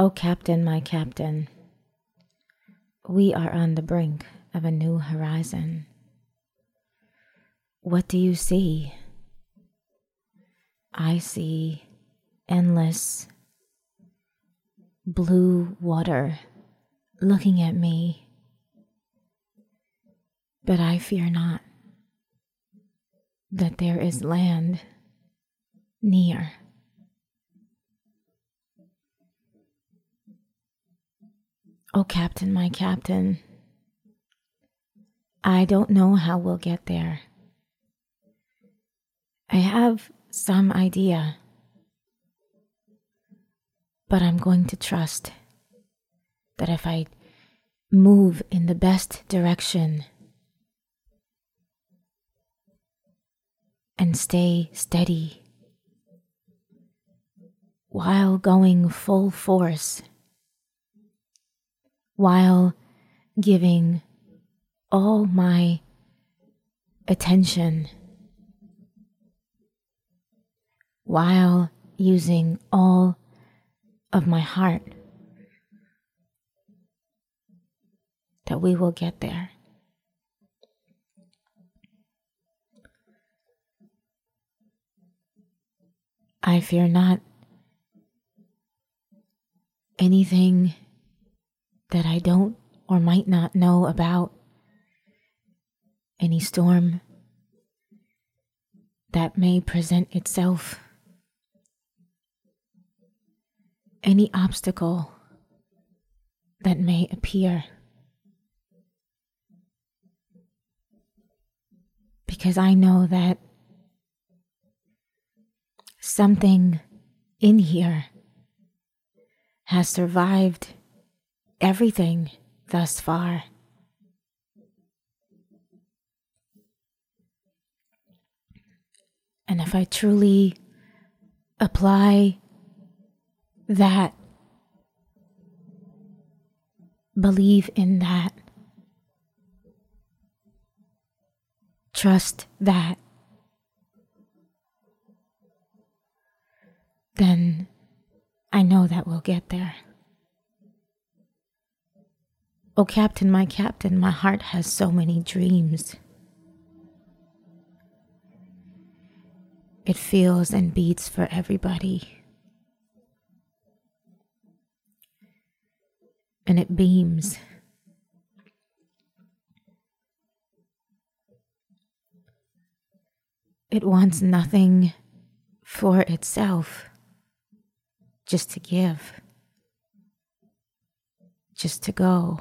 Oh, Captain, my Captain, we are on the brink of a new horizon. What do you see? I see endless blue water looking at me, but I fear not that there is land near. Oh, Captain, my Captain, I don't know how we'll get there. I have some idea, but I'm going to trust that if I move in the best direction and stay steady while going full force while giving all my attention, while using all of my heart, that we will get there. I fear not anything that I don't or might not know about, any storm that may present itself, any obstacle that may appear. Because I know that something in here has survived everything thus far. And if I truly apply that, believe in that, trust that, then I know that we'll get there. Oh, Captain, my Captain, my heart has so many dreams. It feels and beats for everybody. And it beams. It wants nothing for itself, just to give, just to go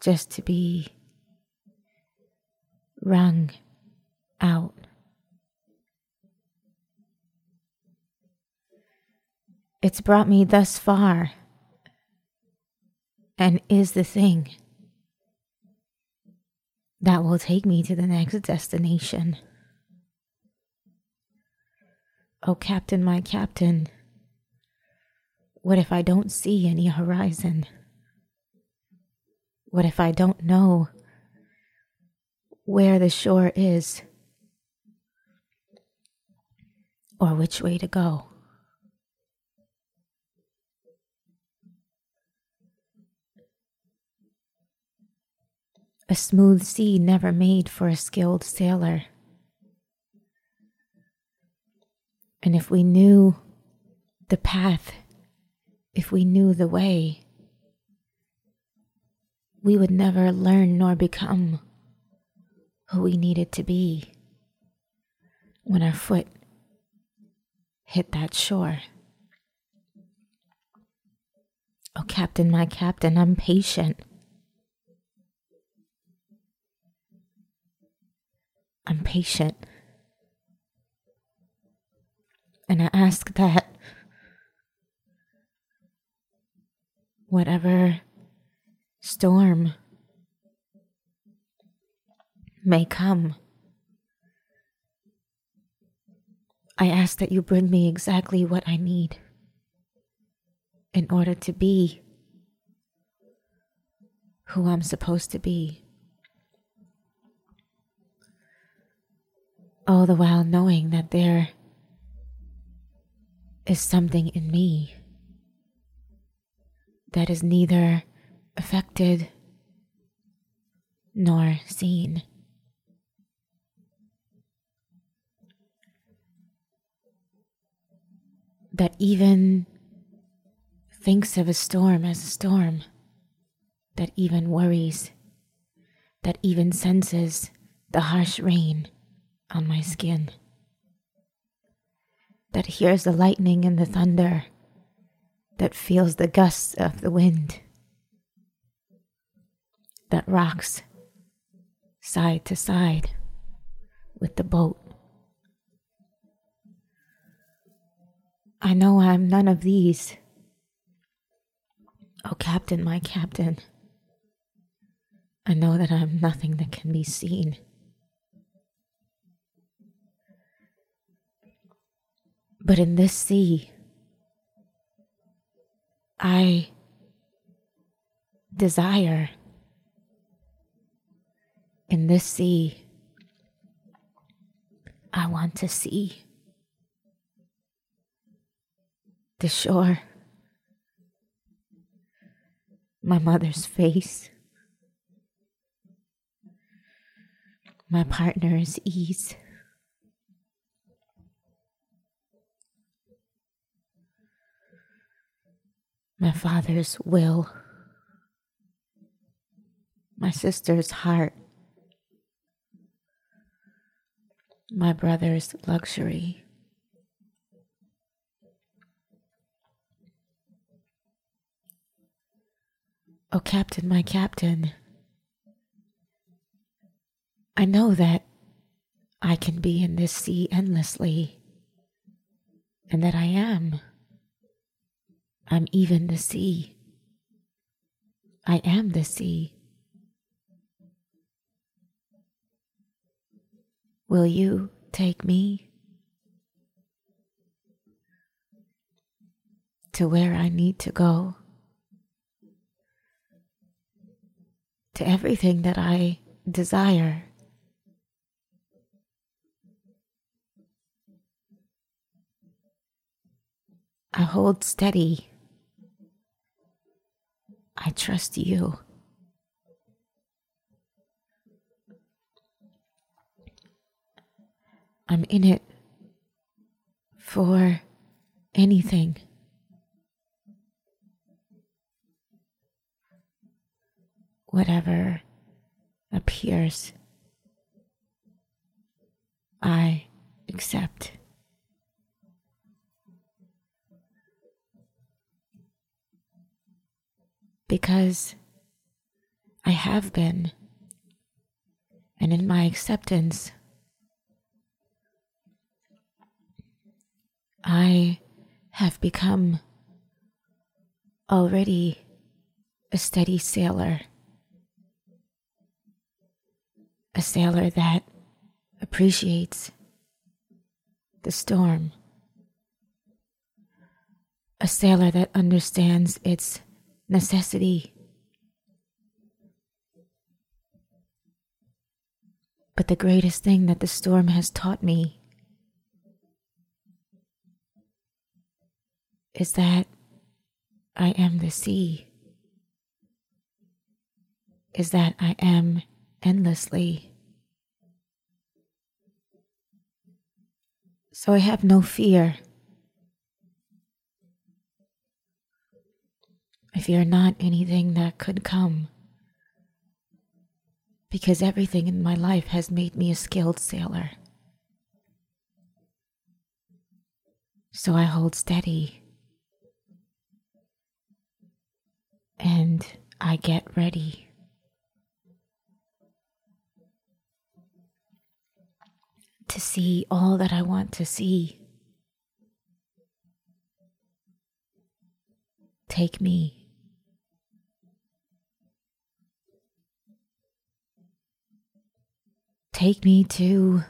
just to be wrung out. It's brought me thus far and is the thing that will take me to the next destination. Oh, Captain, my Captain, what if I don't see any horizon? What if I don't know where the shore is or which way to go? A smooth sea never made for a skilled sailor. And if we knew the path, if we knew the way, we would never learn nor become who we needed to be when our foot hit that shore. Oh, Captain, my Captain, I'm patient. I'm patient. And I ask that whatever storm may come. I ask that you bring me exactly what I need in order to be who I'm supposed to be. All the while knowing that there is something in me that is neither affected nor seen. That even thinks of a storm as a storm, that even worries, that even senses the harsh rain on my skin, that hears the lightning and the thunder, that feels the gusts of the wind, that rocks side to side with the boat. I know I'm none of these. Oh, Captain, my Captain, I know that I'm nothing that can be seen. But in this sea, I desire in this sea, I want to see the shore, my mother's face, my partner's ease. My father's will, my sister's heart, my brother's luxury. Oh, Captain, my Captain, I know that I can be in this sea endlessly, and that I am. I'm even the sea. I am the sea. Will you take me to where I need to go? To everything that I desire. I hold steady. I trust you. I'm in it for anything. Whatever appears, I accept. Because I have been, and in my acceptance, I have become already a steady sailor, a sailor that appreciates the storm, a sailor that understands its necessity. But the greatest thing that the storm has taught me is that I am the sea, is that I am endlessly. So I have no fear. I fear not anything that could come, because everything in my life has made me a skilled sailor. So I hold steady and I get ready. To see all that I want to see. Take me. Take me to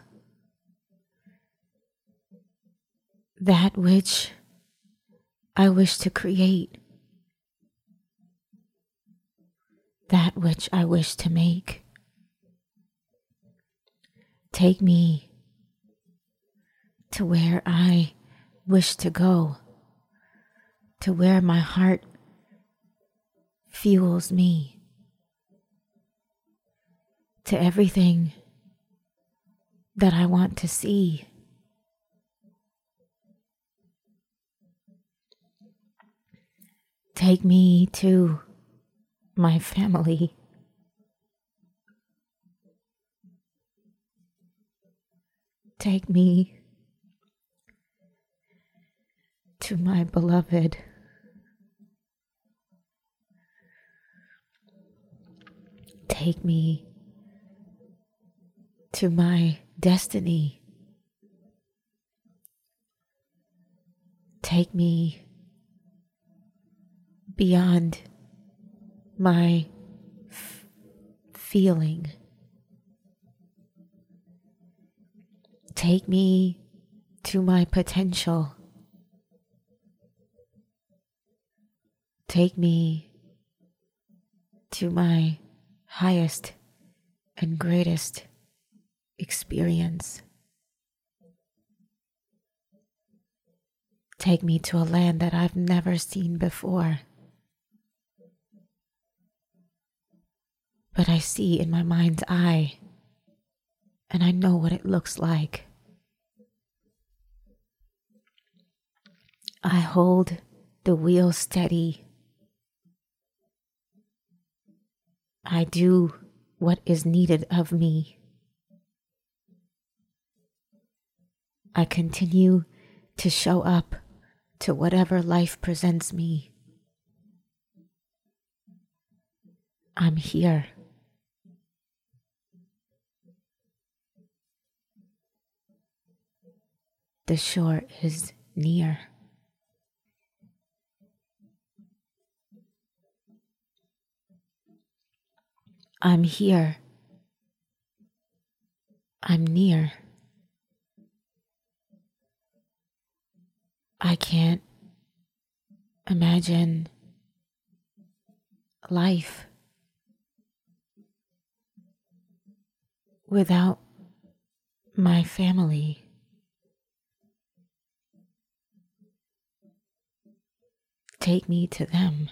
that which I wish to create. That which I wish to make. Take me to where I wish to go, to where my heart fuels me to everything that I want to see. Take me to my family. Take me to my beloved. Take me to my destiny. Take me beyond my f- feeling. Take me to my potential. Take me to my highest and greatest experience. Take me to a land that I've never seen before. But I see in my mind's eye, and I know what it looks like. I hold the wheel steady. I do what is needed of me. I continue to show up to whatever life presents me. I'm here. The shore is near. I'm here. I'm near. I can't imagine life without my family. Take me to them.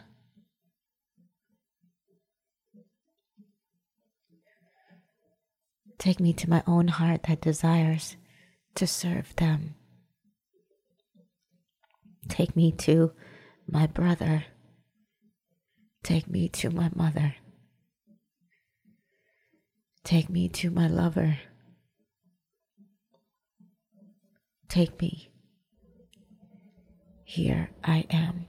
Take me to my own heart that desires to serve them. Take me to my brother. Take me to my mother. Take me to my lover. Take me. Here I am.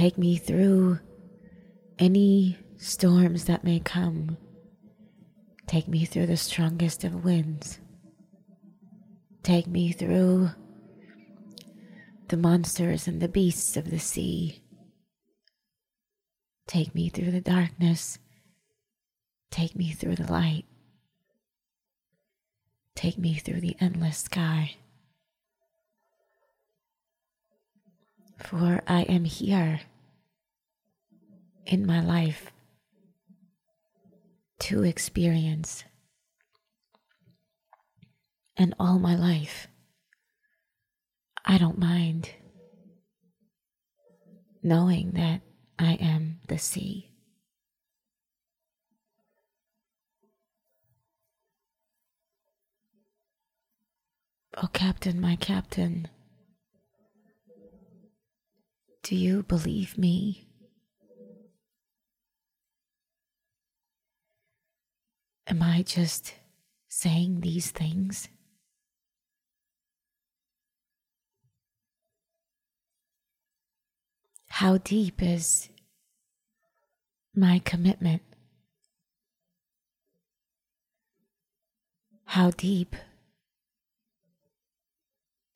Take me through any storms that may come. Take me through the strongest of winds. Take me through the monsters and the beasts of the sea. Take me through the darkness. Take me through the light. Take me through the endless sky. For I am here in my life to experience. And all my life, I don't mind knowing that I am the sea. Oh, Captain, my Captain, do you believe me? Am I just saying these things? How deep is my commitment? How deep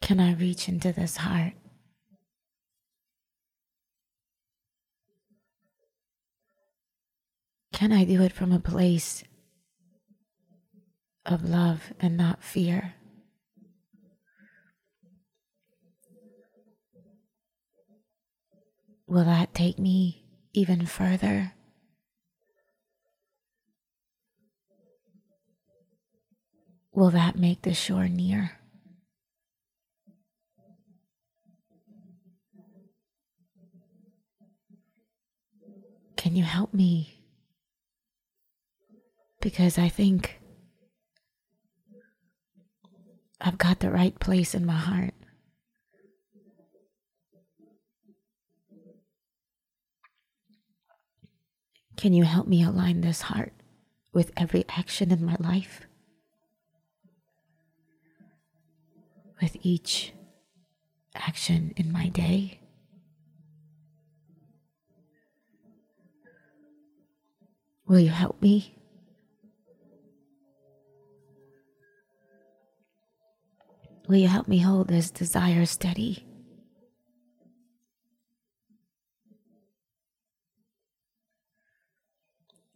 can I reach into this heart? Can I do it from a place of love and not fear. Will that take me even further? Will that make the shore near? Can you help me? Because I think I've got the right place in my heart. Can you help me align this heart with every action in my life? With each action in my day? Will you help me? Will you help me hold this desire steady?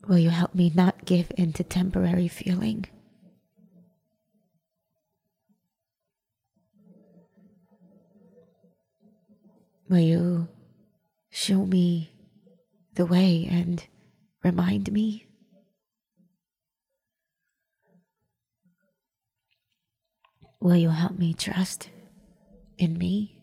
Will you help me not give in to temporary feeling? Will you show me the way and remind me? Will you help me trust in me?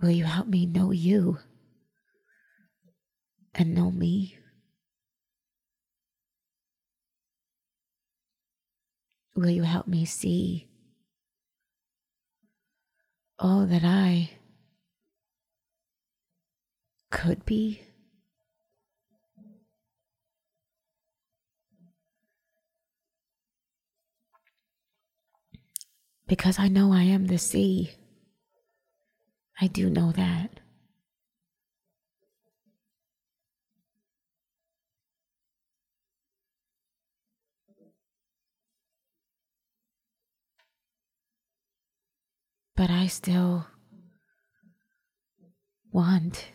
Will you help me know you and know me? Will you help me see all that I could be? Because I know I am the sea. I do know that. But I still want.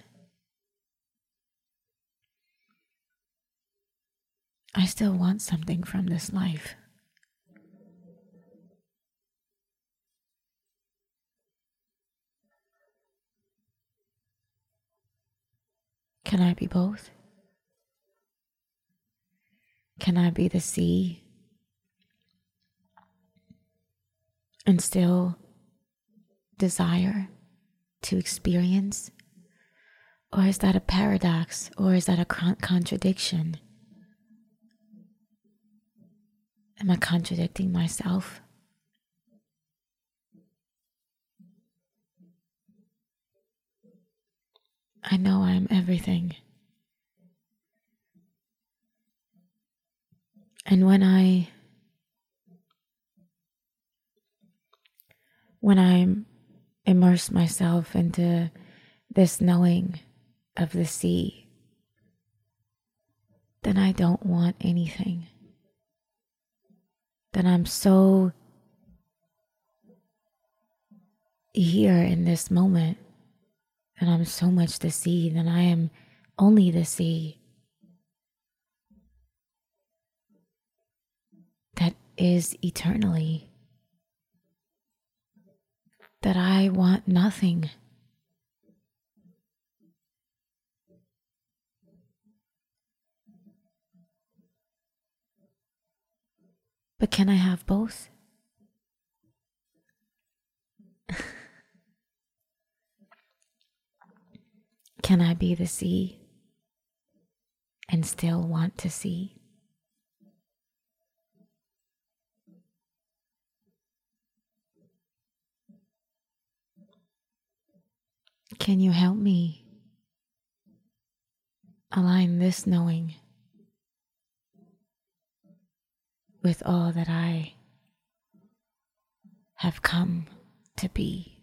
I still want something from this life. Can I be both? Can I be the sea and still desire to experience? Or is that a paradox? Or is that a contradiction? Am I contradicting myself? I know I am everything. And when I when I immerse myself into this knowing of the sea, then I don't want anything. Then I'm so here in this moment and I'm so much the sea, then I am only the sea. That is eternally. That I want nothing. But can I have both? Can I be the sea and still want to see? Can you help me align this knowing with all that I have come to be?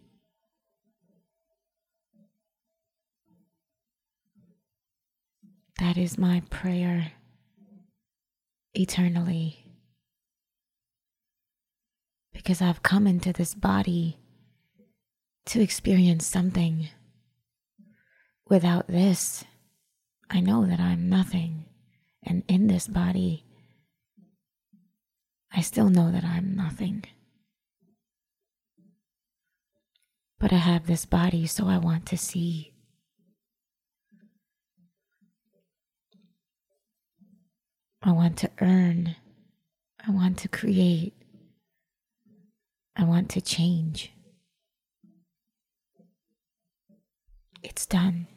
That is my prayer eternally. Because I've come into this body to experience something. Without this, I know that I'm nothing. And in this body, I still know that I'm nothing. But I have this body, so I want to see. I want to earn. I want to create. I want to change. It's done.